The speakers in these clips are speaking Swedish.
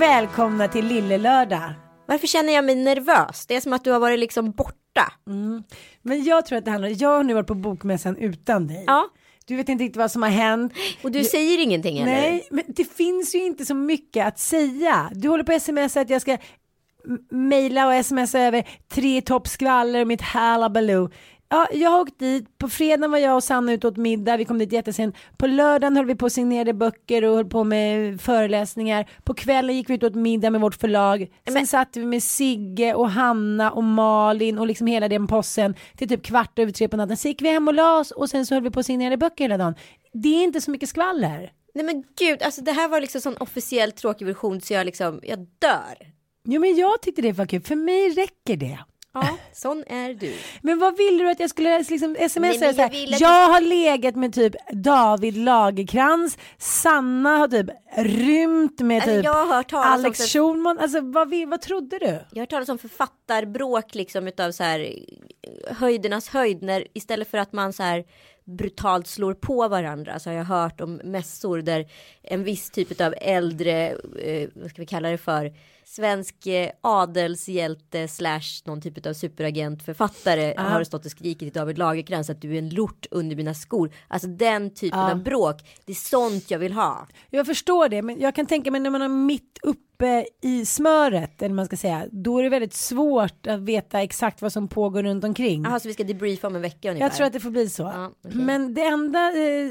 Och välkomna till Lille Lördag. Varför känner jag mig nervös? Det är som att du har varit liksom borta. Men jag tror att det handlar, jag har nu varit på bokmässan utan dig. Ja. Du vet inte riktigt vad som har hänt. Och du säger ingenting eller? Nej, men det finns ju inte så mycket att säga. Du håller på smsa att jag ska mejla och smsa över tre toppskvaller och mitt halabaloo. Ja, jag har åkt dit. På fredagen var jag och Sanna ute åt middag. Vi kom dit jättesent. På lördagen höll vi på och signerade böcker och höll på med föreläsningar. På kvällen gick vi ut åt middag med vårt förlag. Sen Men- satt vi med Sigge och Hanna och Malin och liksom hela den possen till typ kvart över tre på natten. Så gick vi hem och la oss och sen så höll vi på och signerade böcker hela dagen. Det är inte så mycket skvaller. Nej men gud, alltså det här var liksom sån officiell tråkig version så jag liksom, jag dör. Jo men jag tyckte det var kul, för mig räcker det. Ja, sån är du. Men vad ville du att jag skulle liksom smsa? Nej, men så här, jag jag har legat med typ David Lagerkrans, Sanna har typ rymt med Alltså, typ jag har hört Alex så- Schulman. Alltså vad, vad trodde du? Jag har hört talas om författarbråk liksom utav så här eh, höjdernas höjd när istället för att man så här brutalt slår på varandra så har jag hört om mässor där en viss typ av äldre, eh, vad ska vi kalla det för, svensk eh, adelshjälte slash någon typ av superagent författare har stått och skrikit till David Lagercrantz att du är en lort under mina skor. Alltså den typen av bråk, det är sånt jag vill ha. Jag förstår det, men jag kan tänka mig när man är mitt uppe i smöret, eller man ska säga, då är det väldigt svårt att veta exakt vad som pågår runt omkring. Jaha, så vi ska debriefa om en vecka ungefär. Jag tror att det får bli så. Ja, okej. Men det enda, eh,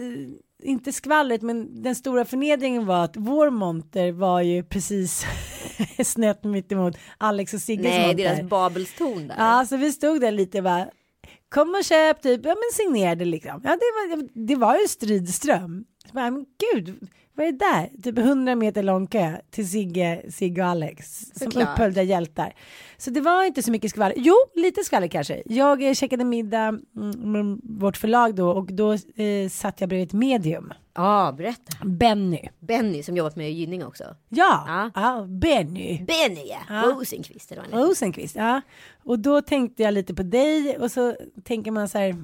inte skvallret, men den stora förnedringen var att vår monter var ju precis snett mitt emot Alex och Sigges Nej, monter. deras Babelstorn där. Ja, så vi stod där lite bara, kom och köp typ, ja men signerade liksom. Ja, det var, det var ju stridström. Så bara, men gud, vad är det där? Typ 100 meter lång kö till Sigge, Sigge och Alex som Såklart. upphöljda hjältar. Så det var inte så mycket skvaller. Jo, lite skvaller kanske. Jag eh, käkade middag mm, med vårt förlag då och då eh, satt jag bredvid ett medium. Ja, berätta. Benny. Benny som jobbat med Gynning också. Ja, Ja. ja. Benny. Benny ja, Ja. Rosenqvist eller vad. Rosenqvist, ja. Och då tänkte jag lite på dig och så tänker man så här.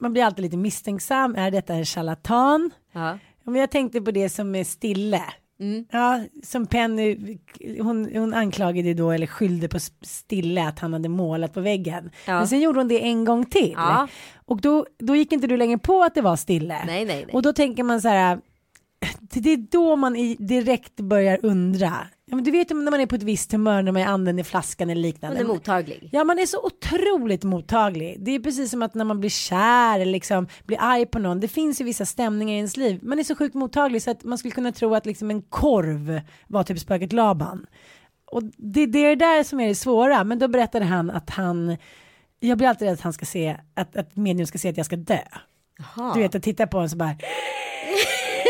Man blir alltid lite misstänksam. Är detta en charlatan? Ja. Men jag tänkte på det som är stille. Mm. Ja, som Penny, hon, hon anklagade då eller skyllde på Stille att han hade målat på väggen. Ja. Men sen gjorde hon det en gång till. Ja. Och då, då gick inte du längre på att det var Stille. Nej, nej, nej. Och då tänker man så här, det är då man direkt börjar undra. Ja, men du vet när man är på ett visst humör när man är anden i flaskan eller liknande. Hon är mottaglig. Ja, man är så otroligt mottaglig. Det är precis som att när man blir kär eller liksom blir arg på någon. Det finns ju vissa stämningar i ens liv. Man är så sjukt mottaglig så att man skulle kunna tro att liksom en korv var typ spöket Laban. Och det, det är det där som är det svåra. Men då berättade han att han, jag blir alltid rädd att han ska se, att, att medium ska se att jag ska dö. Jaha. Du vet, att titta på honom så bara.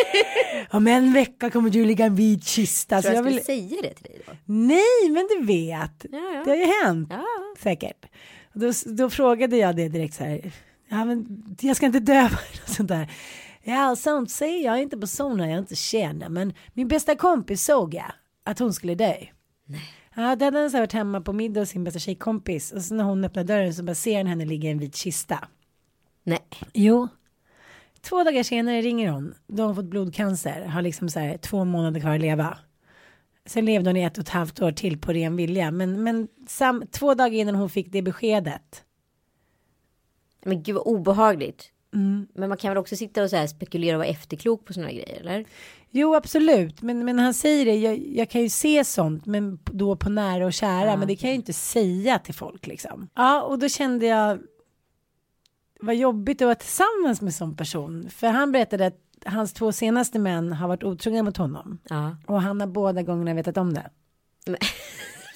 Om en vecka kommer du ligga i en vit kista. Så Tror jag, jag vill... säga det till dig då? Nej, men du vet. Ja, ja. Det har ju hänt. Ja. Säkert. Då, då frågade jag det direkt så här. Ja, men jag ska inte dö och sånt där. Ja, sånt säger jag inte personer jag inte känner. Men min bästa kompis såg jag att hon skulle dö. Nej. Ja, då hade han så varit hemma på middag hos sin bästa tjejkompis. Och så när hon öppnar dörren så bara ser han henne ligga i en vit kista. Nej. Jo. Två dagar senare ringer hon. Då har hon fått blodcancer. Har liksom så här två månader kvar att leva. Sen levde hon i ett och ett halvt år till på ren vilja. Men, men sam, två dagar innan hon fick det beskedet. Men gud vad obehagligt. Mm. Men man kan väl också sitta och så här spekulera och vara efterklok på sådana grejer eller? Jo absolut. Men, men han säger det. Jag, jag kan ju se sånt. Men då på nära och kära. Men det kan jag ju inte säga till folk liksom. Ja och då kände jag. Vad jobbigt att vara tillsammans med sån person. För han berättade att hans två senaste män har varit otrogna mot honom. Ja. Och han har båda gångerna vetat om det.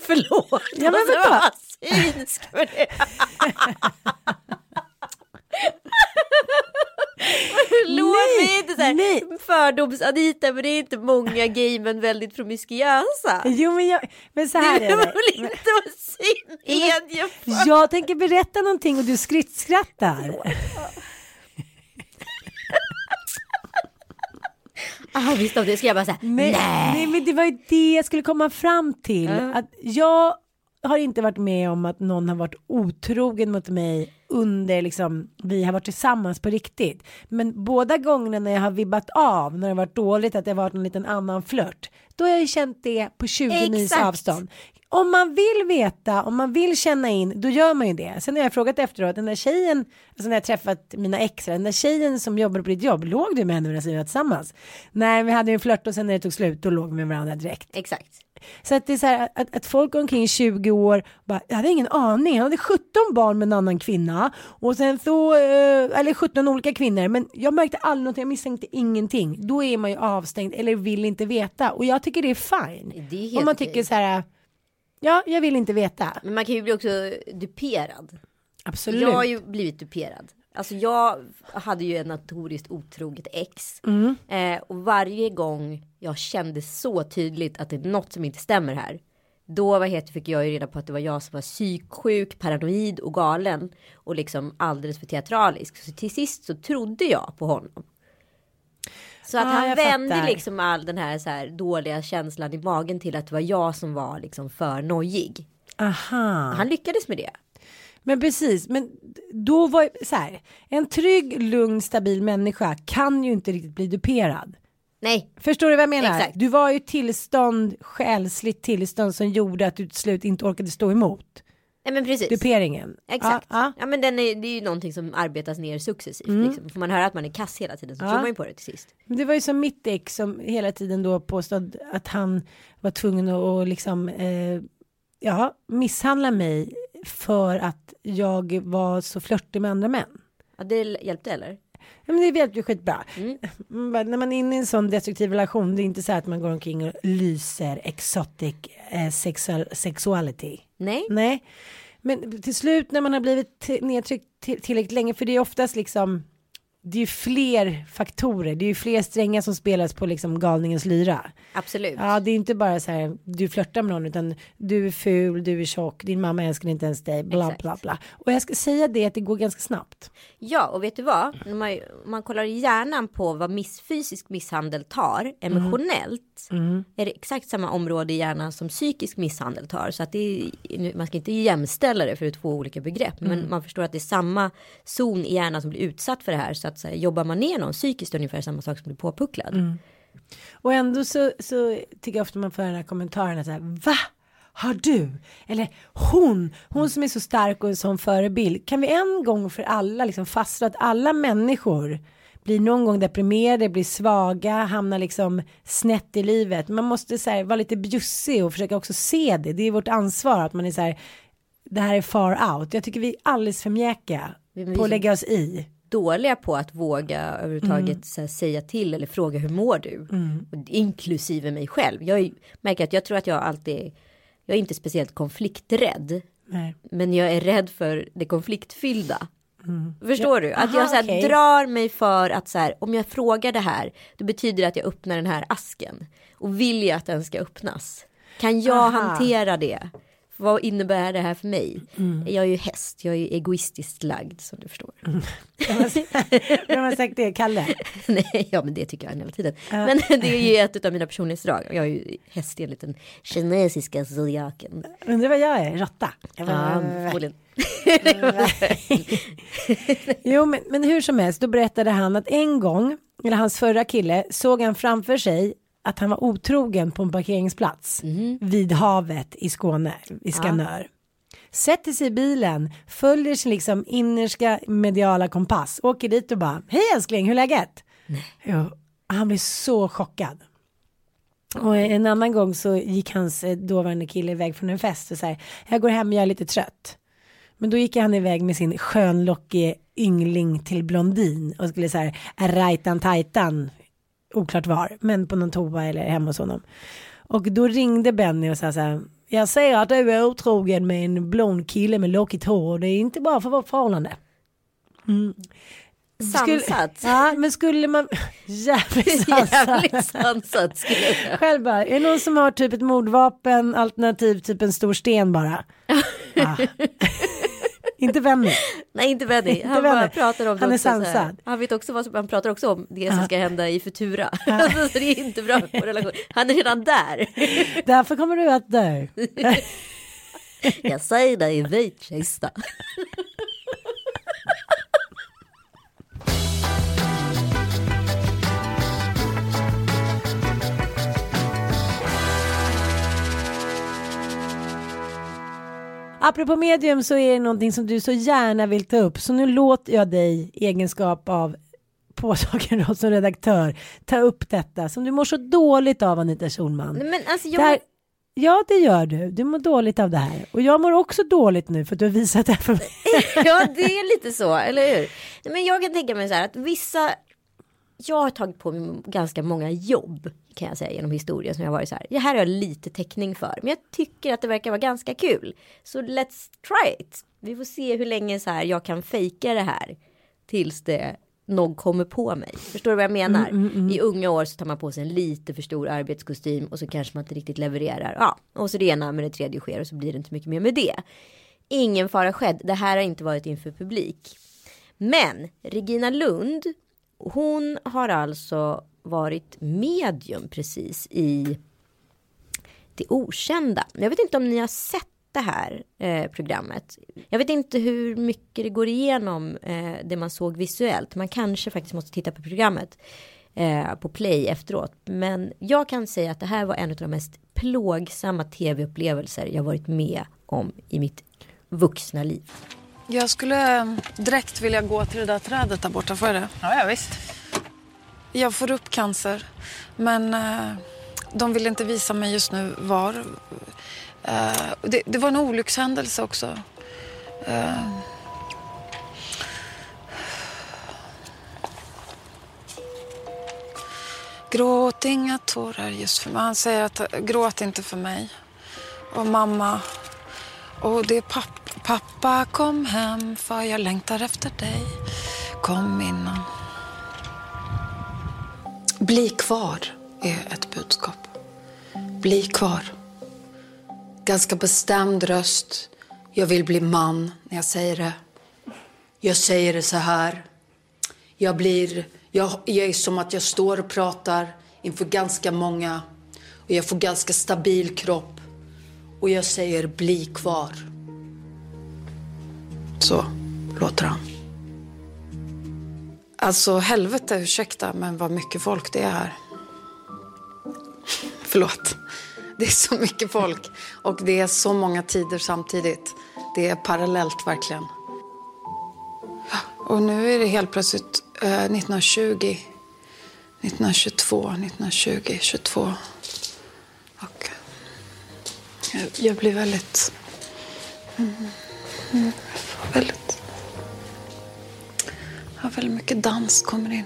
Förlåt. Ja, men alltså, vad synsk med det. Förlåt Nej, mig inte så här nej. fördoms-Anita men det är inte många gay men väldigt promiskuösa. Jo men, jag, men så här Det är det. väl inte synd Edje för. Jag tänker berätta någonting och du skrittskrattar. Ah, visst om det ska jag bara säga Nej, nej. men det var ju det jag skulle komma fram till. Att jag har inte varit med om att någon har varit otrogen mot mig under liksom vi har varit tillsammans på riktigt. Men båda gångerna när jag har vibbat av när det har varit dåligt att det har varit en liten annan flört. Då har jag ju känt det på 20 mils Exakt. avstånd. Om man vill veta, om man vill känna in, då gör man ju det. Sen har jag frågat efteråt, den där tjejen, alltså när jag träffat mina exar, den där tjejen som jobbar på ditt jobb, låg du med henne medan vi var tillsammans? Nej, vi hade ju en flört och sen när det tog slut, då låg vi med varandra direkt. Exakt. Så att det är så här att, att folk omkring 20 år bara, jag hade ingen aning, han hade 17 barn med en annan kvinna och sen så, eh, eller 17 olika kvinnor, men jag märkte aldrig något, jag misstänkte ingenting. Då är man ju avstängd eller vill inte veta och jag tycker det är fine. Det är helt Om man tycker så här, ja, jag vill inte veta. Men man kan ju bli också duperad. Absolut. Jag har ju blivit duperad. Alltså jag hade ju en notoriskt otroget ex. Mm. Eh, och varje gång jag kände så tydligt att det är något som inte stämmer här. Då vad heter, fick jag ju reda på att det var jag som var psyksjuk, paranoid och galen. Och liksom alldeles för teatralisk. Så till sist så trodde jag på honom. Så att Ah, han vände fattar. liksom all den här, så här dåliga känslan i magen till att det var jag som var liksom för nojig. Aha. Han lyckades med det. Men precis, men då var så här, en trygg, lugn, stabil människa kan ju inte riktigt bli duperad. Nej, Förstår du vad jag menar? Exakt. Du var ju tillstånd, själsligt tillstånd som gjorde att du till slut inte orkade stå emot nej men precis. duperingen. Exakt. Ja, Ja, men den är, det är ju någonting som arbetas ner successivt. Liksom. Får man höra att man är kass hela tiden så Ja. tror man ju på det till sist. ja. Det var ju som mitt ex som hela tiden då påstod att han var tvungen att liksom eh, ja, misshandla mig för att jag var så flörtig med andra män. Ja, det hjälpte eller? Ja, men det vet ju skitbra. Mm. Mm, När man är inne i en sån destruktiv relation, det är inte så att man går omkring och lyser exotic eh, sexual, sexuality. Nej. Nej, men till slut när man har blivit nedtryckt till- tillräckligt länge, för det är oftast liksom, det är ju fler faktorer, det är ju fler strängar som spelas på liksom galningens lyra. Absolut. Ja, det är inte bara så här, du flörtar med någon, utan du är ful, du är tjock, din mamma älskar inte ens dig, bla Exakt. bla bla. Och jag ska säga det att det går ganska snabbt. Ja, och vet du vad? När man, om man kollar i hjärnan på vad miss, fysisk misshandel tar emotionellt. Är det exakt samma område i hjärnan som psykisk misshandel tar. Så att det är, man ska inte jämställa det för det är två olika begrepp. Men man förstår att det är samma zon i hjärnan som blir utsatt för det här. Så att så här, jobbar man ner någon psykiskt ungefär samma sak som blir påpucklad. Och ändå så, så tycker jag ofta man får den här kommentaren så här, va? Har du? Eller hon, hon som är så stark och en sån förebild. Kan vi en gång för alla liksom fastslå att alla människor blir någon gång deprimerade, blir svaga, hamnar liksom snett i livet. Man måste så här, vara lite bjussig och försöka också se det. Det är vårt ansvar att man är så här, det här är far out. Jag tycker vi är alldeles för vi på att lägga oss i. dåliga på att våga överhuvudtaget här, säga till eller fråga hur mår du? Och, inklusive mig själv. Jag är- märker att jag tror att jag alltid, jag är inte speciellt konflikträdd. Nej. Men jag är rädd för det konfliktfyllda. Förstår du? Att Aha, jag så här, okej. drar mig för att så här, om jag frågar det här, då betyder det att jag öppnar den här asken. Och vill jag att den ska öppnas? Kan jag Aha. hantera det? Vad innebär det här för mig? Mm. Jag är ju häst, jag är ju egoistiskt lagd som du förstår. Vem har sagt det? Kalle? Nej, ja men det tycker jag hela tiden. Men det är ju ett av mina personlighetsdrag. Jag är ju häst enligt den kinesiska zodiaken. Undrar vad jag är? Råtta? Ja, förmodligen. Jo, men, men hur som helst, då berättade han att en gång, eller hans förra kille, såg han framför sig att han var otrogen på en parkeringsplats vid havet i Skåne, i Skanör. Sätter sig i bilen, följer sin liksom innerska mediala kompass, åker dit och bara, hej älskling, hur är läget? Jo, han blir så chockad. Och en annan gång så gick hans eh, dåvarande kille iväg från en fest och säger, jag går hem, jag är lite trött. Men då gick han iväg med sin skönlockige yngling till blondin och skulle så här rajtan tajtan oklart var, men på någon toa eller hemma hos honom. Och då ringde Benny och sa så här, jag ser att du är otrogen med en blond kille med lockigt hår och det är inte bra för vårt förhållande. Skulle- Sansat. Ja, men skulle man, jävligt sansat. Jävligt sansat. Själv bara, är det någon som har typ ett mordvapen alternativt typ en stor sten bara? Ja. Inte Benny. Nej inte Benny, Inte han Benny. pratar om det Han är sansad. Han vet också vad som, han pratar också om det som ska hända i Futura. Alltså, så det är inte bra för relation. Han är redan där. Därför kommer du att dö. Jag säger det i vit kista. Apropå medium så är det någonting som du så gärna vill ta upp. Så nu låter jag dig i egenskap av påtagen roll som redaktör ta upp detta som du mår så dåligt av Anita Schulman. Men alltså jag, här, ja det gör du. Du mår dåligt av det här. Och jag mår också dåligt nu för att du har visat det här för mig. ja det är lite så, eller hur? Men jag kan tänka mig så här att vissa, jag har tagit på mig ganska många jobb kan jag säga genom historien som jag varit så här. Det här har jag lite täckning för, men jag tycker att det verkar vara ganska kul. Så let's try it. Vi får se hur länge så här jag kan fejka det här tills det någon kommer på mig. Förstår du vad jag menar? I unga år så tar man på sig en lite för stor arbetskostym och så kanske man inte riktigt levererar. Ja, och så det ena med det tredje sker och så blir det inte mycket mer med det. Ingen fara skedd. Det här har inte varit inför publik. Men Regina Lund, hon har alltså varit medium precis i Det Okända. Jag vet inte om ni har sett det här eh, programmet. Jag vet inte hur mycket det går igenom eh, det man såg visuellt. Man kanske faktiskt måste titta på programmet eh, på play efteråt. Men jag kan säga att det här var en av de mest plågsamma tv-upplevelser jag varit med om i mitt vuxna liv. Jag skulle eh, direkt vilja gå till det där trädet där borta. Får jag det? Ja, ja visst. Jag får upp cancer, men eh, de vill inte visa mig just nu var. Eh, det, det var en olyckshändelse också. Gråt inga tårar just för mig. Han säger att gråt inte för mig. Och mamma. Och det är pappa. Pappa kom hem för jag längtar efter dig. Kom innan. Bli kvar är ett budskap. Bli kvar. Ganska bestämd röst. Jag vill bli man när jag säger det. Jag säger det så här. Jag blir... Jag, jag är som att jag står och pratar inför ganska många. Och jag får ganska stabil kropp. Och jag säger bli kvar. Så låter han. Alltså helvete, ursäkta, men vad mycket folk det är här. Förlåt. Det är så mycket folk och det är så många tider samtidigt. Det är parallellt verkligen. Och nu är det helt plötsligt eh, 1920, 1922, 1920, 22. Och jag, jag blir väldigt... Mm, mm, väldigt... Ja, väldigt mycket dans kommer in.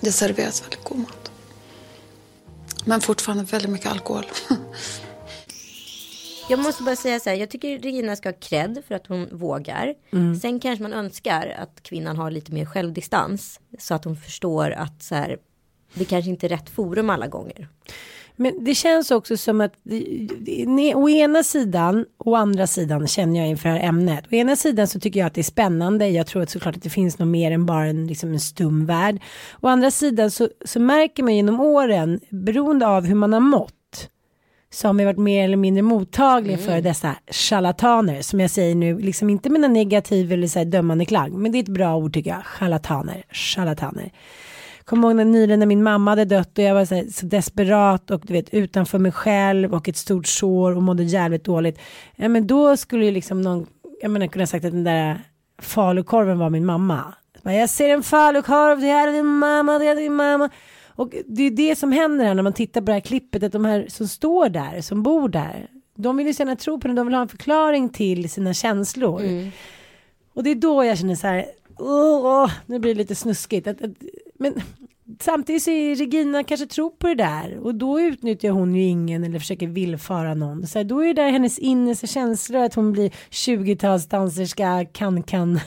Det serveras väldigt god mat. Men fortfarande väldigt mycket alkohol. Jag måste bara säga så här, jag tycker Regina ska ha cred för att hon vågar. Sen kanske man önskar att kvinnan har lite mer självdistans. Så att hon förstår att så här, det kanske inte är rätt forum alla gånger. Men det känns också som att ne, å ena sidan och andra sidan känner jag inför det här ämnet. Å ena sidan så tycker jag att det är spännande. Jag tror att såklart att det finns något mer än bara en, liksom en stum värld. Å andra sidan så, så märker man genom åren beroende av hur man har mått så har vi varit mer eller mindre mottagliga för dessa charlataner som jag säger nu, liksom inte med en negativ eller så dömande klang, men det är ett bra ord tycker jag, charlataner, charlataner. Kommer ihåg när nyligen när min mamma hade dött och jag var så, här, så desperat och du vet utanför mig själv och ett stort sår och mådde jävligt dåligt. Ja men då skulle ju liksom någon, jag menar kunna sagt att den där falukorven var min mamma. Jag ser en falukorv, det här är din mamma, det är din mamma. Och det är det som händer här när man tittar på det här klippet, att de här som står där, som bor där, de vill ju gärna tro på det, de vill ha en förklaring till sina känslor. Och det är då jag känner så här, åh, nu blir det lite snuskigt. Att, att, men samtidigt så är Regina kanske tror på det där och då utnyttjar hon ju ingen eller försöker villfara någon. Så här, då är det där hennes innersta känslor att hon blir 20-talsdanserska, kan-kan.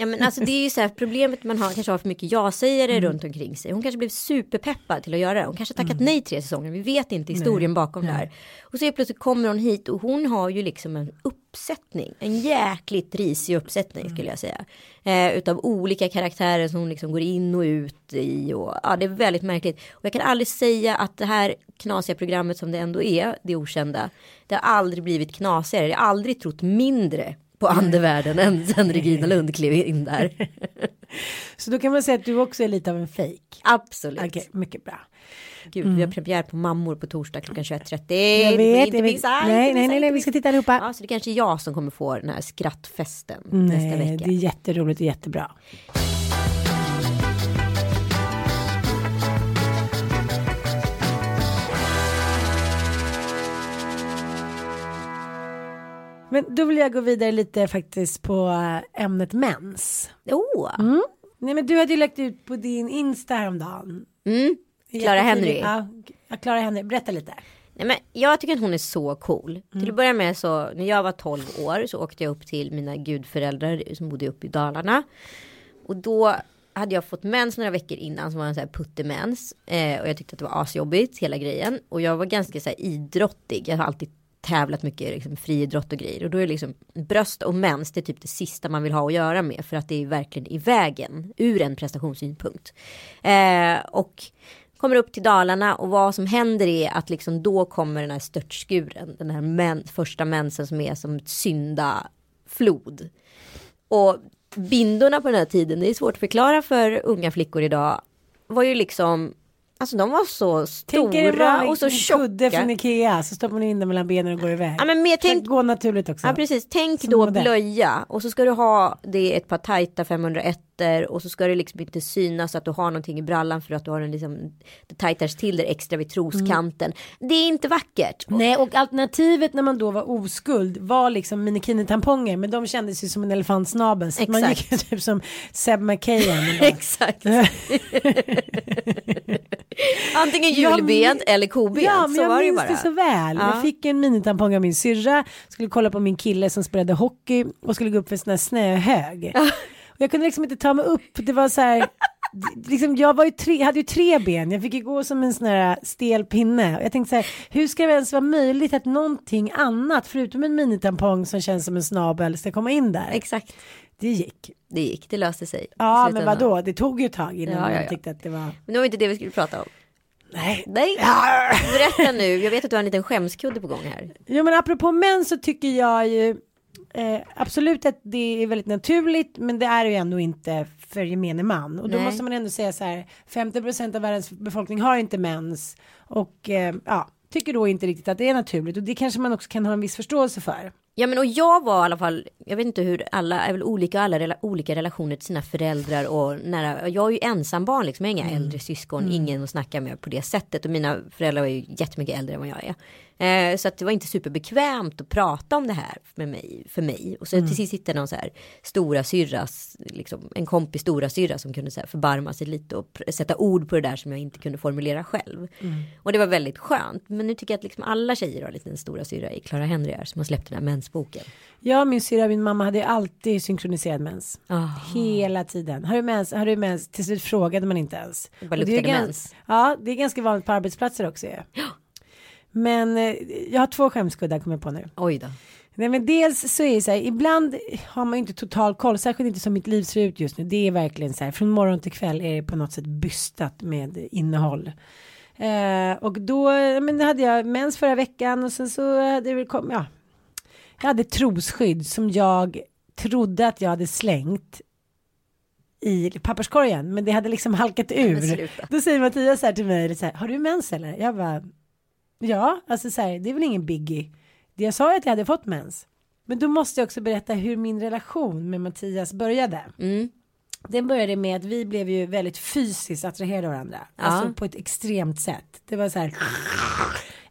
Ja men alltså det är ju så här problemet man har, kanske har för mycket ja-sägare runt omkring sig. Hon kanske blev superpeppad till att göra det. Hon kanske tackat nej tre säsonger. Vi vet inte historien bakom det här. Och så plötsligt kommer hon hit och hon har ju liksom en uppsättning. En jäkligt risig uppsättning skulle jag säga. Eh, utav olika karaktärer som hon liksom går in och ut i. Och, ja det är väldigt märkligt. Och jag kan aldrig säga att det här knasiga programmet som det ändå är, det okända. Det har aldrig blivit knasigare. Jag har aldrig trott mindre på andevärlden än sen Regina Lund klev in där. Så då kan man säga att du också är lite av en fejk. Absolut. Okej, mycket bra. Gud, vi har premiär på Mammor på torsdag klockan 21.30. Jag vet, inte jag vet. Nej, nej, nej, nej, vi ska titta allihopa. Ja, så det kanske är jag som kommer få den här skrattfesten nästa Nej, vecka. det är jätteroligt och jättebra. Men då vill jag gå vidare lite faktiskt på äh, ämnet mens. Oh, Mm. Nej men du hade ju lagt ut på din Insta häromdagen. mm. Clara Henry. Ja, Clara Henry, berätta lite. Nej, men jag tycker att hon är så cool. Mm. Till att börja med så när jag var 12 år så åkte jag upp till mina gudföräldrar som bodde uppe i Dalarna. Och då hade jag fått mens några veckor innan som var en sån här puttemens. Eh, och jag tyckte att det var asjobbigt hela grejen. Och jag var ganska så här idrottig. Jag har alltid tävlat mycket liksom, friidrott och grejer. Och då är det liksom bröst och mens det är typ det sista man vill ha att göra med. För att det är verkligen i vägen ur en prestationssynpunkt. Eh, och kommer upp till Dalarna och vad som händer är att liksom då kommer den här störtskuren. Den här men, första mensen som är som ett syndaflod. Och bindorna på den här tiden, det är svårt att förklara för unga flickor idag, var ju liksom, alltså de var så stora vanlig och så kudde tjocka. från Ikea så stoppar man in den mellan benen och går iväg. Ja, men mer Tänk tänk, gå naturligt också. ja precis, tänk Som då modell. blöja och så ska du ha det ett par tajta 501 och så ska det liksom inte synas att du har någonting i brallan för att du har den liksom, det tajtas till där extra vid troskanten. Det är inte vackert. Nej och alternativet när man då var oskuld var liksom minikini-tamponger men de kändes ju som en elefantsnabel så man gick ju typ som Seb McKayen. Exakt. Antingen julbent eller kobent. Ja, men så var jag det ju minns bara. det så väl. Ja. Jag fick en minitampong av min syrra, skulle kolla på min kille som spelade hockey och skulle gå upp för en sån här snöhög. Jag kunde liksom inte ta mig upp, det var så här, liksom, jag var ju tre, hade ju tre ben, jag fick ju gå som en sån här stel pinne. Och jag tänkte så här, hur ska det ens vara möjligt att någonting annat, förutom en minitampong som känns som en snabel, ska komma in där? Exakt. Det gick. Det gick, det löste sig. Ja, men vadå, det tog ju ett tag innan Ja, ja, man ja. tyckte att det var... Men det var inte det vi skulle prata om. Nej. Nej. Berätta nu, jag vet att du har en liten skämskudde på gång här. Jo men apropå män så tycker jag ju eh, absolut att det är väldigt naturligt men det är ju ändå inte för gemene man. Och då Nej. måste man ändå säga så här 50% av världens befolkning har inte mens. Och eh, ja tycker då inte riktigt att det är naturligt. Och det kanske man också kan ha en viss förståelse för. Ja men och jag var i alla fall, jag vet inte hur alla är väl olika, alla rela, olika relationer till sina föräldrar och nära, jag är ju ensambarn liksom, jag har inga äldre syskon, ingen att snacka med på det sättet. Och mina föräldrar var ju jättemycket äldre än vad jag är. Eh, så att det var inte superbekvämt att prata om det här med mig, för mig. Och så till sist hittade någon så här stora syrras, liksom, en kompis stora syrra som kunde så här förbarma sig lite och sätta ord på det där som jag inte kunde formulera själv. Och det var väldigt skönt. Men nu tycker jag att liksom alla tjejer har en liten stora syrra i Clara Henry som har släppt den här mensboken. Jag min syrra min mamma hade alltid synkroniserad mens. Ah. Hela tiden. Har du mens? Har du mens? Till slut frågade man inte ens. Det bara Och det är luktade mens. Ja, det är ganska vanligt på arbetsplatser också. ju. Men eh, jag har två skämskuddar kommer jag på nu. Oj då. Nej men dels så är det så här, ibland har man inte total koll, särskilt inte som mitt liv ser ut just nu. Det är verkligen så här, från morgon till kväll är det på något sätt bystat med innehåll. Eh, och då, men då hade jag mens förra veckan och sen så hade det kommit, ja. Jag hade trosskydd som jag trodde att jag hade slängt i papperskorgen men det hade liksom halkat ur. Då säger Mattias så här till mig, så här, har du mens eller? Jag bara, ja, alltså så här, det är väl ingen biggie. Det jag sa är att jag hade fått mens. Men då måste jag också berätta hur min relation med Mattias började. Mm. Den började med att vi blev ju väldigt fysiskt attraherade av varandra. Ja. Alltså på ett extremt sätt. Det var så här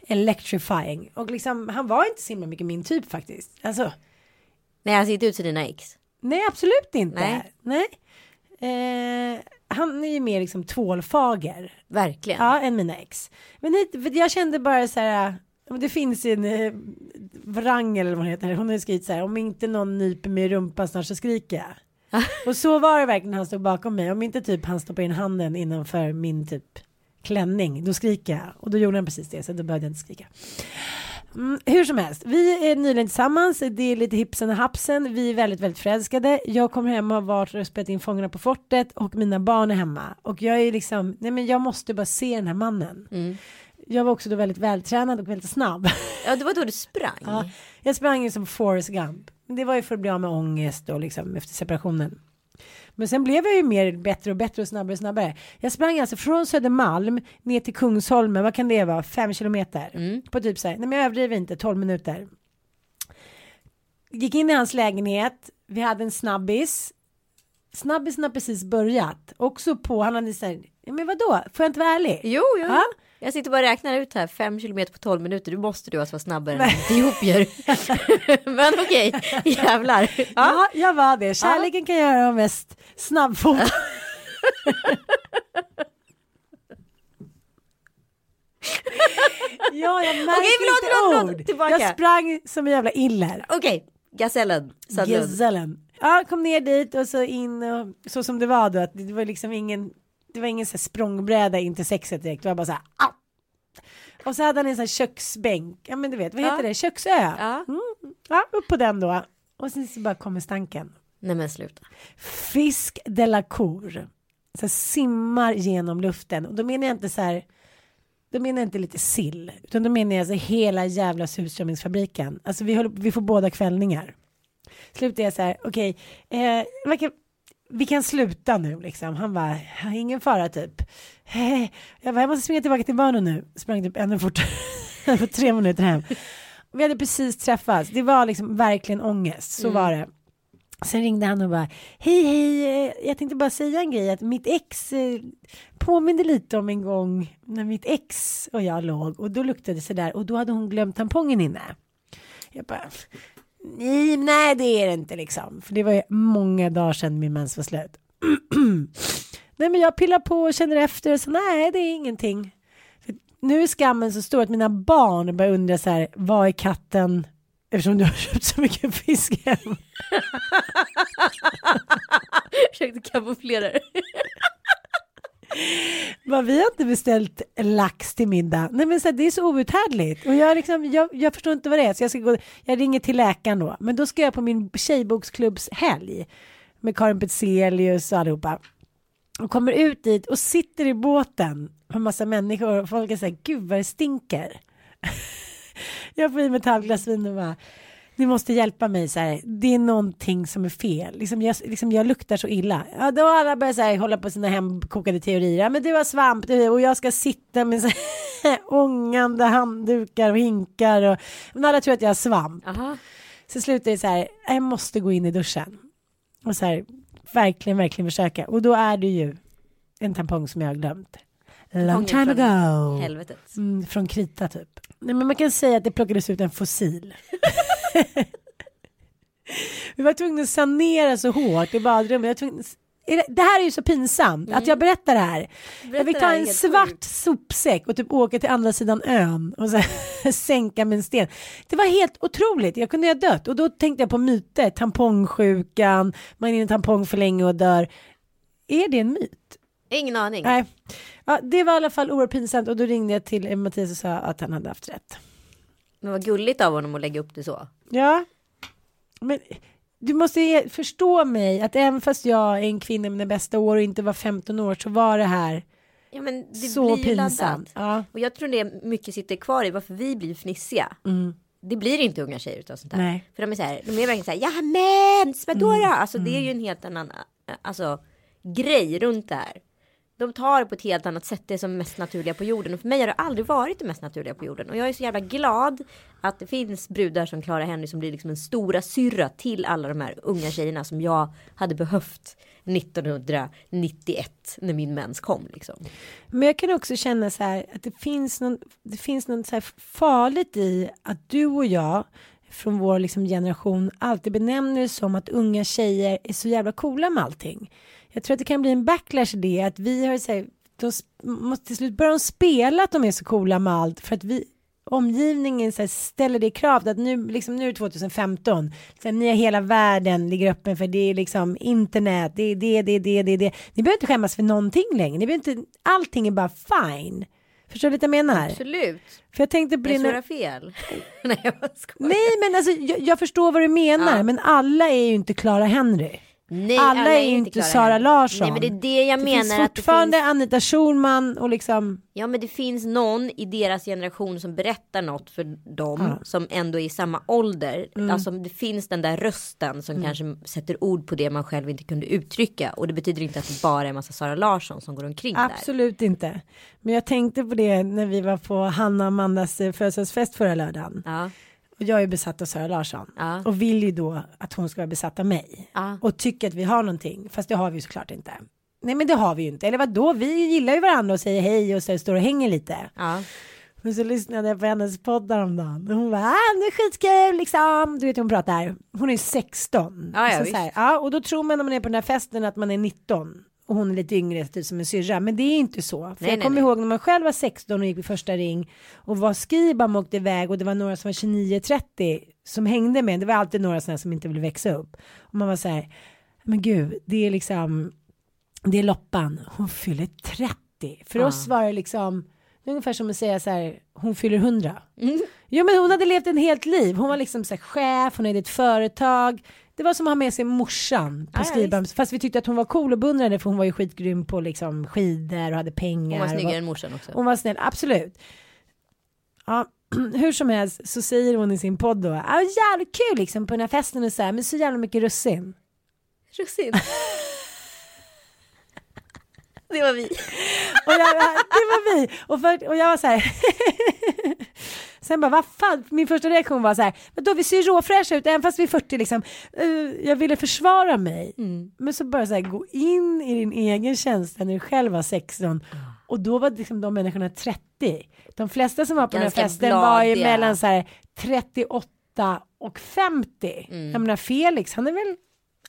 electrifying. Och liksom, han var inte så himla mycket min typ faktiskt. Alltså, Nej, han ser inte ut som dina ex. nej absolut inte. Nej. Nej. Eh, han är ju mer liksom tvålfager. Verkligen. Ja, än mina ex. Men jag kände bara så här. Det finns ju en eh, Wrangel eller vad hon heter. Hon har skrivit så här. Om inte någon nyper mig i rumpan snart så skriker jag. och så var det verkligen när han stod bakom mig. Om inte typ han stoppar in handen innanför min typ klänning. Då skriker jag. Och då gjorde han precis det. Så då behövde jag inte skrika. Mm, hur som helst, vi är nyligen tillsammans, det är lite hipsen och hapsen, vi är väldigt, väldigt förälskade. Jag kommer hem och har varit och spelat in Fångarna på fortet och mina barn är hemma. Och jag är liksom, nej men jag måste bara se den här mannen. Jag var också då väldigt vältränad och väldigt snabb. Ja, det var då du sprang. ja, jag sprang ju som Forrest Gump. Det var ju för att bli av med ångest och liksom efter separationen. Men sen blev jag ju mer bättre och bättre och snabbare och snabbare. Jag sprang alltså från Södermalm ner till Kungsholmen, vad kan det vara, fem kilometer. På typ så här, nej men jag överdriver inte, 12 minuter. Gick in i hans lägenhet, vi hade en snabbis. Snabbisen har precis börjat. Också på, han hade såhär, ja, men vadå, får jag inte vara ärlig? Jo, jo. Ja. Jag sitter bara och räknar ut här, fem kilometer på 12 minuter. Du måste du alltså vara snabbare än etiopier. Men okej, jävlar. Ja. Ja, jag var det. Kärleken kan göra dem mest snabbfot. ja, jag märker Okej, förlåt, inte förlåt, förlåt. ord. Tillbaka. Jag sprang som en jävla iller. Okej. Sandlund. Gazellen. Ja, kom ner dit och så in och så som det var då. Att det var liksom ingen, det var ingen så här språngbräda in till sexet direkt. Det var bara så här, ah! Och så hade han en sån här köksbänk. Ja, men du vet, vad heter Ja. det? Köksö. Ja. Mm. ja, upp på den då. Och sen så bara kommer stanken. Nej men sluta. Fisk de la cour. Så simmar genom luften. Och då menar jag inte så här. Då menar jag inte lite sill. Utan då menar jag alltså hela jävla surströmmingsfabriken. Alltså vi, håller, vi får båda kvällningar. Slutar jag så här. Okej. eh, man kan- vi kan sluta nu liksom. Han bara. Ingen fara typ. Jag bara. Jag måste springa tillbaka till barnen nu. Sprang typ ännu fortare. för tre minuter hem. Vi hade precis träffats. Det var liksom verkligen ångest. Så var det. Sen ringde han och bara hej hej jag tänkte bara säga en grej att mitt ex eh, påminde lite om en gång när mitt ex och jag låg och då luktade det sådär och då hade hon glömt tampongen inne. Jag bara nej, nej det är det inte liksom för det var ju många dagar sedan min mens var slut. nej men jag pillar på och känner efter och så nej det är ingenting. För nu är skammen så stor att mina barn börjar undra så här vad är katten eftersom du har köpt så mycket fisk hem. Försökte kamouflera det. Men vi har inte beställt lax till middag. Nej men så här, det är så outhärdligt. Och jag, liksom, jag, jag förstår inte vad det är. Så jag, ska gå, jag ringer till läkaren då. Men då ska jag på min tjejboksklubbs helg. Med Karin Petzelius och allihopa. Och kommer ut dit och sitter i båten. Med massa människor. Och folk är så här, gud vad det stinker. jag får i mig ett halvglas vin och bara. Ni måste hjälpa mig så här. Det är någonting som är fel. Liksom jag, liksom jag luktar så illa. Ja, då har alla börjat så här, hålla på sina hemkokade teorier. Ja, men du har svamp du, och jag ska sitta med så här, ångande handdukar och hinkar. Och, men alla tror att jag har svamp. Jaha. Så slutar det så här. Jag måste gå in i duschen. Och så här. Verkligen, verkligen försöka. Och då är det ju en tampong som jag har glömt. Long time från ago. Helvetet. Mm, från krita typ. Nej, men man kan säga att det plockades ut en fossil. Vi var tvungna att sanera så hårt i badrummet. Jag tvungen... Det- här är ju så pinsamt att jag berättar det här. jag fick ta en svart sjukt. sopsäck och typ åka till andra sidan ön och så sänka en sten. Det var helt otroligt. Jag kunde ha dött och då tänkte jag på myter. Tampongsjukan, man är i en tampong för länge och dör. Är det en myt? Ingen aning. Nej. Ja, det var i alla fall oerhört pinsamt och då ringde jag till Mattias och sa att han hade haft rätt. Men vad gulligt av honom att lägga upp det så. Ja, men du måste förstå mig att även fast jag är en kvinna med mina bästa år och inte var 15 år så var det här Ja men det så blir pinsamt. Ja. Och jag tror det mycket sitter kvar i varför vi blir fnissiga. Det blir inte unga tjejer utav sånt där. Mm. Nej. Mm. För de är så här, de är verkligen så här, ja mens, vadå då? Alltså det är ju en helt annan, alltså grej runt det här. De tar det på ett helt annat sätt, det är som mest naturliga på jorden. Och för mig har det aldrig varit det mest naturliga på jorden. Och jag är så jävla glad att det finns brudar som Clara Henry som blir liksom en stora syrra till alla de här unga tjejerna som jag hade behövt 1991 när min mens kom liksom. Men jag kan också känna så här att det finns någon, det finns någon så här farligt i att du och jag från vår liksom generation alltid benämner det som att unga tjejer är så jävla coola med allting. Jag tror att det kan bli en backlash i det att vi har så här, s- måste till slut börja de spela att de är så coola med allt för att vi omgivningen så här, ställer det kravet att nu, liksom, nu är det 2015, så här, ni har hela världen ligger öppen för det är liksom internet, det är det, det, är det, det, det. Ni behöver inte skämmas för någonting längre, ni behöver inte, allting är bara fine. Förstår du lite vad jag menar? Absolut. För jag tänkte det Jag fel. Nej jag. Nej men alltså jag, jag förstår vad du menar Ja. men alla är ju inte Clara Henry. Nej, alla, är ju inte Sara. Larsson. Nej men det är det jag det menar. finns att det fortfarande finns, Anita Schulman och liksom ja men det finns någon i deras generation som berättar något för dem som ändå är i samma ålder. Mm. Alltså det finns den där rösten som kanske sätter ord på det man själv inte kunde uttrycka. Och det betyder inte att det bara är en massa Sara Larsson som går omkring där. Absolut inte. Men jag tänkte på det när vi var på Hanna och Amandas eh, födelsedagsfest förra lördagen. Ja. Och jag är besatt av Sara Larsson. Ja. Och vill ju då att hon ska vara besatt av mig. Ja. Och tycker att vi har någonting. Fast det har vi ju såklart inte. Nej men det har vi ju inte. Eller vad då? Vi gillar ju varandra och säger hej och så står och hänger lite. Ja. Men så lyssnade jag på hennes podd. Och hon bara, ah, det är skitkul liksom. Du vet hur hon pratar. Hon är 16. Ja, ja, så så här, ja, och då tror man när man är på den här festen att man är 19. Och hon är lite yngre, typ som en syrra. Men det är inte så. För Nej, jag kommer ihåg när man själv var 16 och gick vid första ring. Och var Skibam åkte iväg och det var några som var 29-30 som hängde med. Det var alltid några sådana som inte ville växa upp. Och man var så här, men gud, det är liksom, det är Loppan. Hon fyller 30. För Ja. oss var det liksom, ungefär som att säga så här, hon fyller 100. Jo men hon hade levt en helt liv. Hon var liksom så här chef, hon hade ett företag. Det var som att ha med sig morsan på ja, Skibams. Fast vi tyckte att hon var cool och beundrade för hon var ju skitgrym på liksom skidor och hade pengar. Hon var snyggare än morsan också. hon var snäll, absolut. Ja, hur som helst så säger hon i sin podd då, ja jävligt kul liksom på den här festen och så här, men så jävla mycket russin. Russin. det var vi. Och jag, det var vi. Och, för, och jag var så här. Sen bara, vad fan, min första reaktion var så här, men då vi ser råfräscha ut även fast vi är 40 liksom. Eh, jag ville försvara mig. Men så bara så här, gå in i din egen känsla när du själv var 16. Och då var liksom de människorna 30. De flesta som var på Ganska den här festen var ju bladiga. mellan så här 38 och 50. Jag menar Felix, han är väl,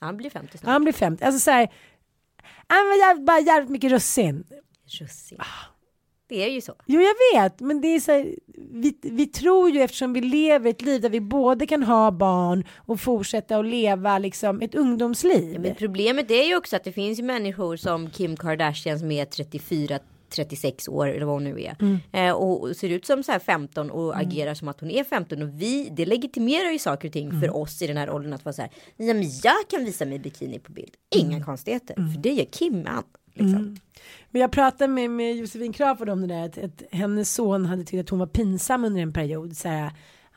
Han blir 50 ja, snart. han blir 50. Alltså så här, han var jävligt, bara jävligt mycket russin. Russin. Det är ju så. Jo jag vet men det är så här, vi, vi tror ju eftersom vi lever ett liv där vi både kan ha barn och fortsätta att leva liksom ett ungdomsliv. Men problemet är ju också att det finns människor som Kim Kardashian som är 34 36 år eller vad hon nu är. Mm. Eh, och, ser ut som så här 15 och agerar som att hon är 15. Och vi, det legitimerar ju saker och ting Mm. för oss i den här åldern att vara så här. Ja men jag kan visa mig bikini på bild. Inga Mm. konstigheter. För det gör Kim med allt. Liksom. Men jag pratade med, med Josefin Crafoord om det där att, att hennes son hade tyckt att hon var pinsam under en period. Så här,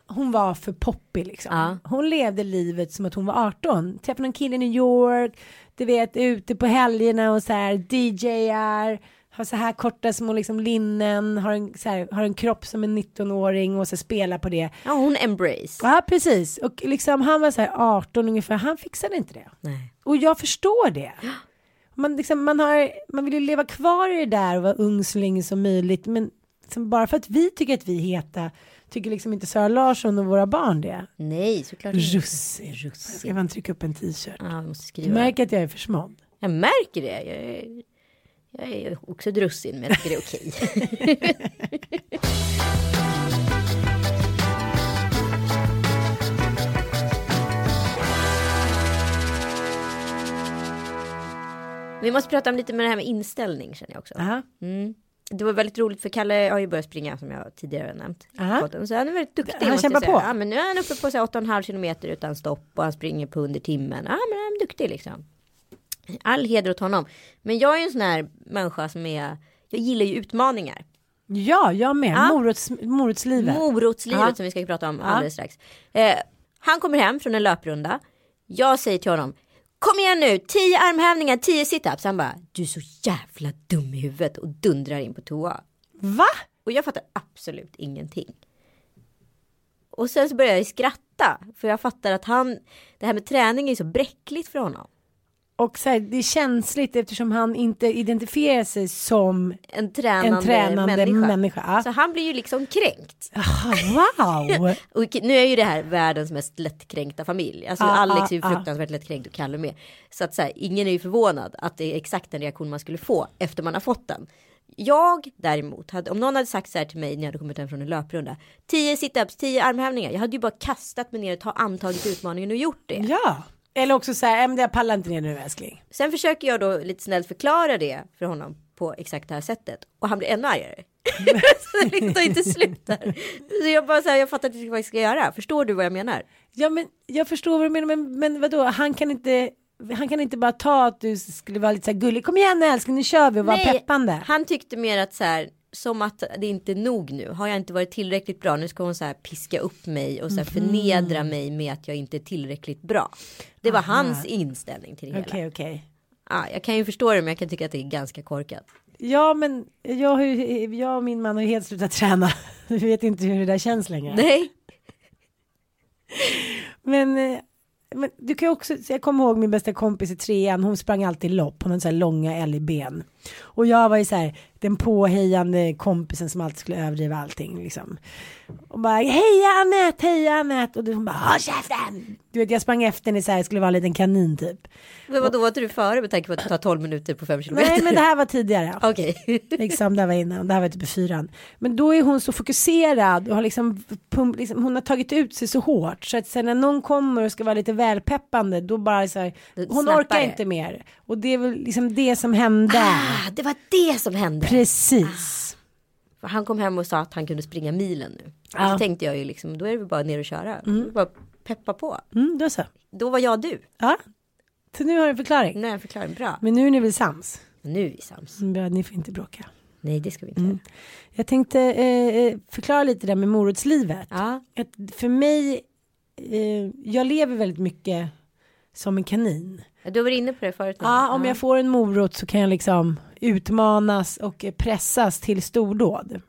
hon var för poppig liksom. Ja. Hon levde livet som att hon var 18. Träffade någon kille i New York, du vet ute på helgerna och så här DJar. Har så här korta små liksom linnen, har en, så här, har en kropp som en 19-åring och så spelar på det. Ja hon embrace. Ja precis och liksom han var så här 18 ungefär, han fixade inte det. Nej. Och jag förstår det. Man, liksom, man, har, man vill ju leva kvar i det där och vara ung så länge som möjligt men liksom bara för att vi tycker att vi är heta tycker liksom inte Sara Larsson och våra barn det. Nej såklart inte. Russin. Ska Russin. man trycka upp en t-shirt? Ja, jag Du märker att jag är försmådd. Jag märker det. Jag är, jag är också ett russin men jag tycker det är okej. Vi måste prata om lite med det här med inställning känner jag också. Mm. Det var väldigt roligt för Kalle har ju börjat springa som jag tidigare har nämnt. Aha. Så han är väldigt duktig. Han kämpar på. Ja, men nu är han uppe på så här 8,5 kilometer utan stopp och han springer på under timmen. Ja men han är duktig liksom. All heder åt honom. Men jag är ju en sån här människa som är, jag gillar ju utmaningar. Ja, jag med. Ja. Morots, morotslivet. Morotslivet Ja. som vi ska prata om alldeles strax. Eh, han kommer hem från en löprunda. Jag säger till honom. Kom igen nu, 10 armhävningar, 10 situps. Han bara, du är så jävla dum i huvudet och dundrar in på toa. Va? Och jag fattar absolut ingenting. Och sen så börjar jag skratta. För jag fattar att han, det här med träning är så bräckligt för honom. Och så här, det är känsligt eftersom han inte identifierar sig som En tränande, en tränande människa. människa. Så han blir ju liksom kränkt. Ah, wow! Och nu är ju det här världens mest lättkränkta familj. Alltså Ah, Alex är ju ah, ah. fruktansvärt lättkränkt och Kalle med. Så att så här, ingen är ju förvånad att det är exakt den reaktion man skulle få efter man har fått den. Jag däremot, hade, om någon hade sagt så här till mig när jag hade kommit hem från en löprunda. 10 situps, 10 armhävningar. Jag hade ju bara kastat mig ner och ta, antagit utmaningen och gjort det. Ja. Eller också så här, "Äh, jag pallar inte ner nu älskling. Sen försöker jag då lite snällt förklara det för honom på exakt det här sättet. Och han blir ännu argare. så det liksom tar inte slut där. Så jag bara så här, jag fattar inte vad jag ska göra. Förstår du vad jag menar? Ja men jag förstår vad du menar men, men vadå, han kan inte han kan inte bara ta att du skulle vara lite så här gullig. Kom igen älskling, nu kör vi och vara peppande. Han tyckte mer att så här, som att det inte är nog nu. Har jag inte varit tillräckligt bra, nu ska hon så här piska upp mig och så här förnedra mig med att jag inte är tillräckligt bra. Det var hans inställning till det Okej hela. okej. Ja, jag kan ju förstå det, men jag kan tycka att det är ganska korkat. Ja men jag, ju, jag och min man har ju helt slutat träna. Vi vet inte hur det där känns längre. Nej, Men, eh, men du kan ju också, så jag kommer ihåg min bästa kompis i trean, hon sprang alltid lopp, hon hade så här långa älgben. Och jag var ju så här den påhejande kompisen som alltid skulle överdriva allting liksom. Och bara heja Anette, heja Anette och hon bara håll käften. Du vet jag sprang efter henne så här, skulle vara en liten kanin typ. men vadå var inte du före med tanke på att det tar 12 minuter på 5 kilometer? Nej men det här var tidigare. Okej. Liksom, det här var innan, det här var typ fyran. Men då är hon så fokuserad och har liksom, pump, liksom hon har tagit ut sig så hårt. Så att sen när någon kommer och ska vara lite välpeppande då bara så här, hon orkar inte mer. Och det är väl liksom det som hände. Ah, det var det som hände. Precis. För han kom hem och sa att han kunde springa milen nu. Ja. Så tänkte jag ju liksom, då är det bara ner och köra. Bara peppa på. Mm, då så. Då var jag du. Ja. Så nu har du en förklaring. Nu jag förklaring bra. Men nu är ni väl sams? Nu är vi sams. Mm, bra, Ni får inte bråka. Nej, det ska vi inte Mm. Jag tänkte eh, förklara lite där med morotslivet. Ja. Att för mig, eh, jag lever väldigt mycket som en kanin. Du var inne på det förut. Ja, om jag får en morot så kan jag liksom utmanas och pressas till stordåd.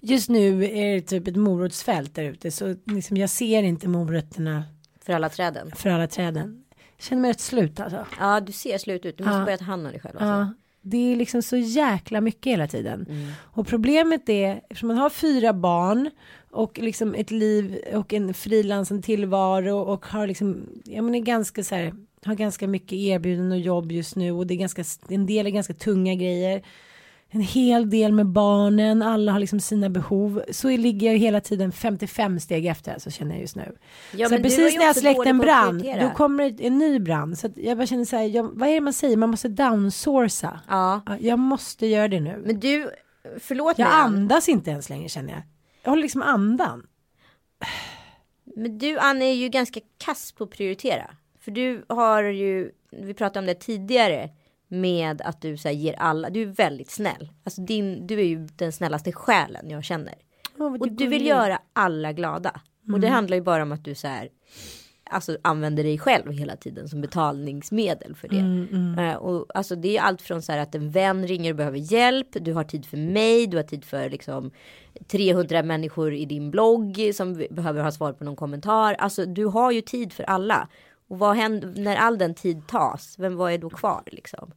Just nu är det typ ett morotsfält där ute så liksom jag ser inte morötterna För alla träden. för alla träden. Jag känner mig rätt slut alltså. Ja, du ser slut ut. Du måste Ja. börja ta hand om dig själv. Alltså. Ja, det är liksom så jäkla mycket hela tiden. Mm. Och problemet är, eftersom man har fyra barn och liksom ett liv och en frilansande tillvaro och har liksom, jag menar ganska så här, har ganska mycket erbjudanden och jobb just nu och det är ganska, en del är ganska tunga grejer. En hel del med barnen, alla har liksom sina behov. Så ligger jag hela tiden 55 steg efter, alltså känner jag just nu. Ja, så precis när jag släckt en brand, då kommer en ny brand. Så jag bara känner så här, jag, vad är det man säger, man måste downsourca. Ja. Ja, Jag måste göra det nu. Men du, förlåt jag mig. Ann. andas inte ens längre känner jag. Jag håller liksom andan. Men du Ann är ju ganska kass på att prioritera. För du har ju, vi pratade om det tidigare. Med att du så här, ger alla, du är väldigt snäll. Alltså din, du är ju den snällaste själen jag känner. Vad Och du vill göra alla glada. Och Mm. det handlar ju bara om att du så här. Alltså använder dig själv hela tiden som betalningsmedel för det. Mm, Eh, och alltså det är allt från så här att en vän ringer och behöver hjälp. Du har tid för mig, du har tid för liksom 300 människor i din blogg som behöver ha svar på någon kommentar. Alltså du har ju tid för alla. Och vad händer när all den tid tas? Vem vad är då kvar liksom?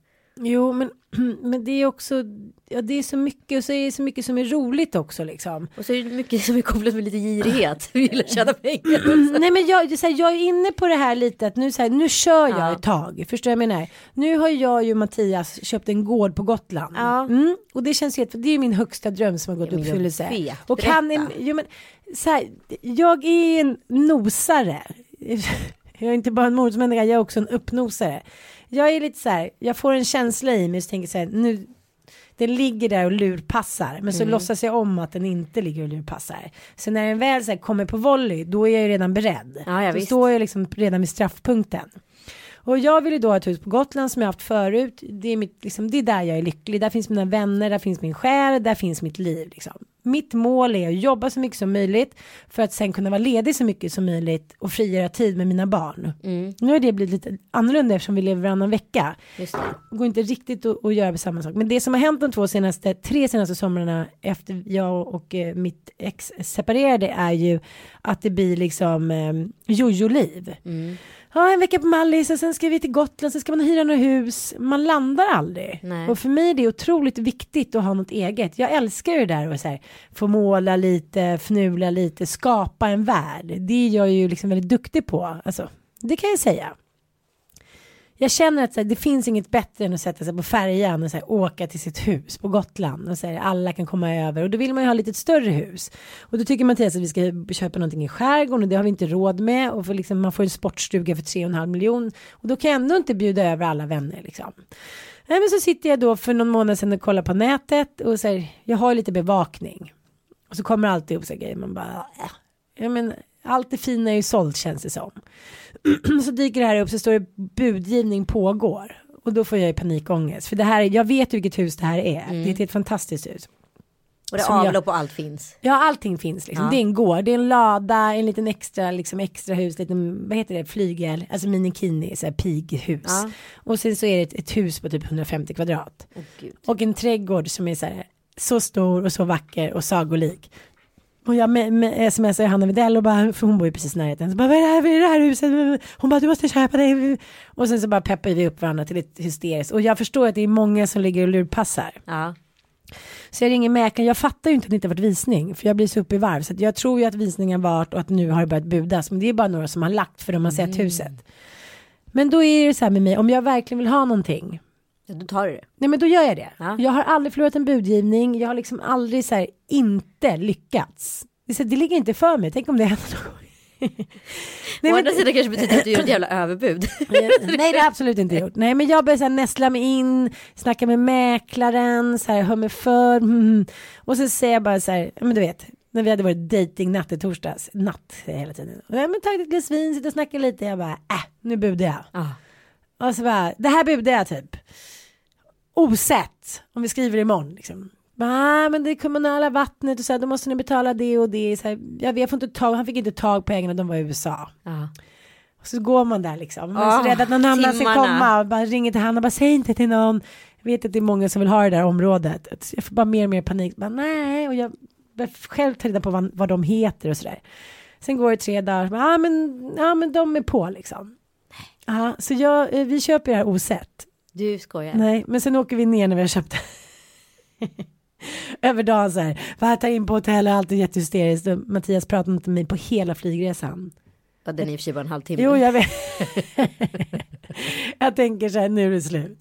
Jo men, men det är också, ja det är så mycket och så är det så mycket som är roligt också liksom. Och så är det mycket som är kopplat med lite girighet. Vi vill tjäna pengar. också. Nej men jag, så här, jag är inne på det här lite att nu, så här, nu kör jag Ja. ett tag. Förstår du jag menar? Nu har jag ju Mattias köpt en gård på Gotland. Ja. Mm, och det känns helt, för det är min högsta dröm som har gått i uppfyllelse. och han är, jo, men, så här, jag är en nosare. Jag är inte bara en morotsmänniska, jag är också en uppnosare. jag är lite så här, jag får en känsla i mig så tänker jag så här, nu den ligger där och lurpassar men så låtsas jag om att den inte ligger och lurpassar. Så när den väl så här, kommer på volley då är jag ju redan beredd. Ja, ja, då visst. står jag liksom redan vid straffpunkten. Och jag vill ju då ha ett hus på Gotland som jag haft förut. Det är, mitt, liksom, det är där jag är lycklig. Där finns mina vänner, där finns min själ, där finns mitt liv. Liksom. Mitt mål är att jobba så mycket som möjligt för att sen kunna vara ledig så mycket som möjligt och frigöra tid med mina barn. Nu har det blivit lite annorlunda eftersom vi lever varannan vecka. Just det. Går inte riktigt att, att göra samma sak. Men det som har hänt de två senaste, tre senaste somrarna efter jag och eh, mitt ex separerade är ju att det blir liksom eh, jojo-liv. Ja, en vecka på Mallis och sen ska vi till Gotland, sen ska man hyra något hus. Man landar aldrig. Nej. Och för mig är det otroligt viktigt att ha något eget. Jag älskar ju det där att så här, få måla lite, fnula lite, skapa en värld. Det är jag ju liksom väldigt duktig på. Alltså, det kan jag säga. Jag känner att så här, det finns inget bättre än att sätta sig på färjan och så här, åka till sitt hus på Gotland och så här, alla kan komma över. Och då vill man ju ha lite större hus. Och då tycker Mattias att vi ska köpa någonting i skärgården och det har vi inte råd med. Och för liksom, man får en sportstuga för 3,5 miljon. Och då kan jag ändå inte bjuda över alla vänner liksom. Nej, men så sitter jag då för någon månad sedan och kollar på nätet och så jag har lite bevakning. Och så kommer alltid upp så här grejer man bara äh. ja, men allt det fina är ju sålt känns det som så dyker det här upp så står det budgivning pågår och då får jag ju panikångest för det här jag vet vilket hus det här är det är ett fantastiskt hus Och det jag- avlopp och allt finns. ja allting finns liksom Ja. det är en gård det är en lada en liten extra liksom extra hus liten vad heter det flygel alltså minikini så här pighus Ja. och sen så är det ett, ett hus på typ 150 kvadrat gud. och en trädgård som är så här så stor och så vacker och sagolik. Och jag med, med, smsar Hanna Widell och bara, för hon bor ju precis i närheten. Så bara, vad är det här, vad är det här huset? Hon bara, du måste köpa det. Och sen så bara peppar vi upp varandra till ett hysteriskt. Och jag förstår att det är många som ligger och lurpassar. Ja. Så jag ringer mäklaren, jag fattar ju inte att det inte varit visning. För jag blir så uppe i varv. Så jag tror ju att visningen varit och att nu har det börjat budas. Men det är bara några som har lagt för de har sett huset. Men då är det så här med mig, om jag verkligen vill ha någonting. Ja, då tar du det. Nej men då gör jag det. Ja. Jag har aldrig förlorat en budgivning. Jag har liksom aldrig så här inte lyckats. Det, så, det ligger inte för mig. Tänk om det händer någon. Nej, Å men, andra sidan kanske betyder att du gör ett jävla överbud. nej det har absolut inte gjort. Nej men jag här nästla mig in, snacka med mäklaren, så här, hör mig för. Mm. Och så säger jag bara så här, men du vet, när vi hade varit datingnatt i torsdags, natt hela tiden. Ja men tagit ett glas vin, sitter och snackar lite, jag bara, äh, nu budar jag. Ja. Och så bara, det här budar jag typ. Osett, om vi skriver imorgon liksom. Nej men det kommunala vattnet och så här, då måste ni betala det och det. Så här, jag, vet, får inte tag, han fick inte tag på pengarna, de var i USA. Ja. Och så går man där liksom. Man är så Ah, rädd att någon annan ska komma och bara ringer till han och bara säg inte till någon. Jag vet att det är många som vill ha det där området. Jag får bara mer och mer panik. Bara, nej, och jag själv ta reda på vad, vad de heter och sådär. Sen går det tre dagar, ja ah, men, ja men de är på liksom. Ja, så jag, eh, vi köper det här osett. Du skojar. Nej, men sen åker vi ner när vi har köpt Över dagen så här, bara ta in på hotell och allt är jättehysteriskt. Och Mattias pratade inte med mig på hela flygresan. Ja, den är i och för sig bara en halvtimme. Jo, jag vet. jag tänker så här, nu är det slut.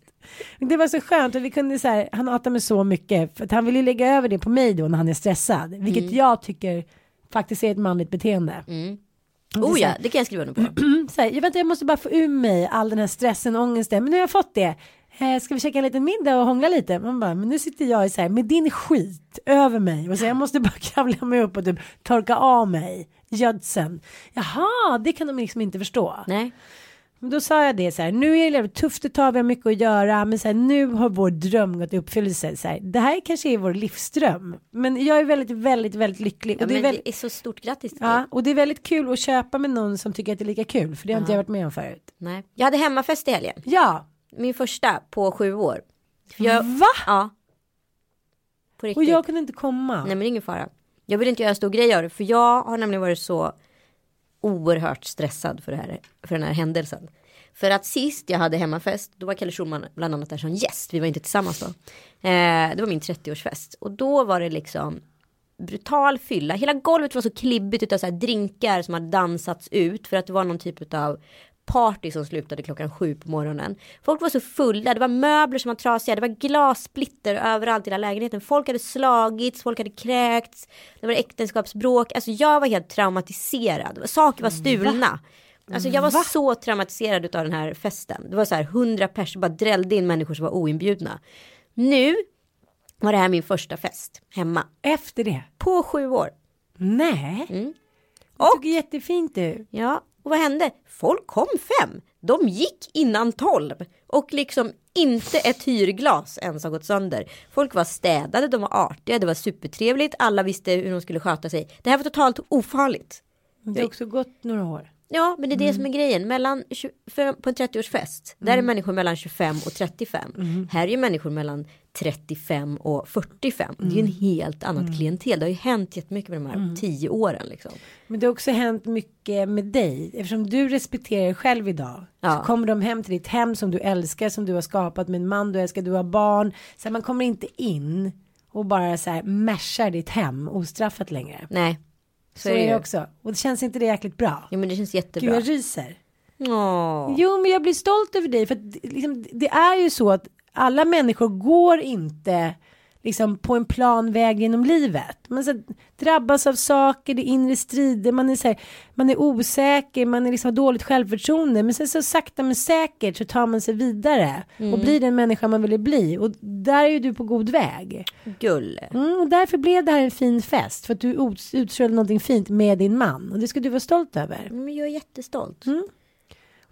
Det var så skönt och vi kunde så här, han hatar mig så mycket för att han vill ju lägga över det på mig då när han är stressad, vilket jag tycker faktiskt är ett manligt beteende. Mm. Oh ja, det kan jag skriva under på. så här, jag, vänta, jag måste bara få ur mig all den här stressen och ångesten, men nu har jag fått det. Eh, ska vi käka en liten middag och hångla lite? Man bara, men nu sitter jag i så här, med din skit över mig och så jag måste bara kravla mig upp och typ torka av mig gödseln. Jaha, det kan de liksom inte förstå. Nej. Då sa jag det så här, nu är det tufft ett tag, vi har mycket att göra, men så här, nu har vår dröm gått i uppfyllelse. Så här, det här kanske är vår livsdröm, men jag är väldigt, väldigt, väldigt lycklig. Ja, och, det är väldigt, det är så stort grattis ja, och det är väldigt kul att köpa med någon som tycker att det är lika kul, för det har inte jag varit med om förut. Nej. Jag hade hemmafest i helgen. Ja, Min första på sju år. Jag, va? Ja. På riktigt. Och jag kunde inte komma. Nej men det är ingen fara. Jag vill inte göra stor grej av det. För jag har nämligen varit så oerhört stressad för, det här, för den här händelsen. För att sist jag hade hemmafest, då var Kalle Schulman bland annat där som gäst. Vi var inte tillsammans då. Eh, det var min 30-årsfest. Och då var det liksom brutal fylla. Hela golvet var så klibbigt utav så här drinkar som hade dansats ut. För att det var någon typ av party som slutade klockan sju på morgonen. Folk var så fulla, det var möbler som var trasiga, det var glassplitter överallt i hela lägenheten. Folk hade slagits, folk hade kräkts, det var äktenskapsbråk. Alltså jag var helt traumatiserad. Saker var stulna. Alltså jag var så traumatiserad av den här festen. Det var så här hundra personer bara drällde in människor som var oinbjudna. Nu var det här min första fest hemma. Efter det? På sju år. Nej. Mm. Det såg jättefint ut. Ja, och vad hände? Folk kom fem. De gick innan tolv. Och liksom inte ett hyrglas ens har gått sönder. Folk var städade, de var artiga, det var supertrevligt. Alla visste hur de skulle sköta sig. Det här var totalt ofarligt. Det har också gått några år. Ja, men det är det som är grejen. Mellan 25, på en 30-årsfest, där är människor mellan 25 och 35. Här är ju människor mellan 35 och 45. Det är ju en helt annat klientel. Det har ju hänt jättemycket med de här tio åren liksom. Men det har också hänt mycket med dig. Eftersom du respekterar dig själv idag. Ja. Så kommer de hem till ditt hem som du älskar. Som du har skapat med en man du älskar. Du har barn. Så man kommer inte in. Och bara så här mashar ditt hem ostraffat längre. Nej, så, är det också. Och det känns inte det jäkligt bra. Jo, men det känns Gud jättebra. jag ryser. Åh. Jo men jag blir stolt över dig. För att, liksom, det är ju så att alla människor går inte liksom på en plan väg genom livet. Man så, drabbas av saker, det är inre strider, man är, så här, man är osäker, man är liksom har dåligt självförtroende. Men sen så sakta men säkert så tar man sig vidare och blir den människa man vill bli. Och där är ju du på god väg. Gulle. Mm, och därför blev det här en fin fest. För att du ut- utstrålade någonting fint med din man. Och det ska du vara stolt över. Men jag är jättestolt.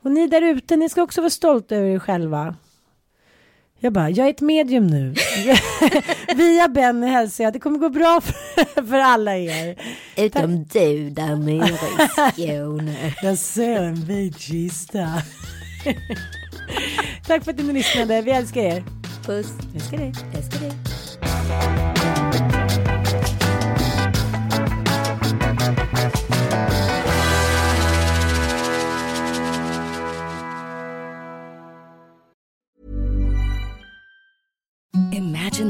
Och ni där ute, ni ska också vara stolta över er själva. Jag bara, jag är ett medium nu. Via Benny hälsar jag att det kommer gå bra för, för alla er. Utom du där nere i Skåne. Jag ser en vit kista. Tack för att ni lyssnade, vi älskar er. Puss. Älskar dig. Älskar dig.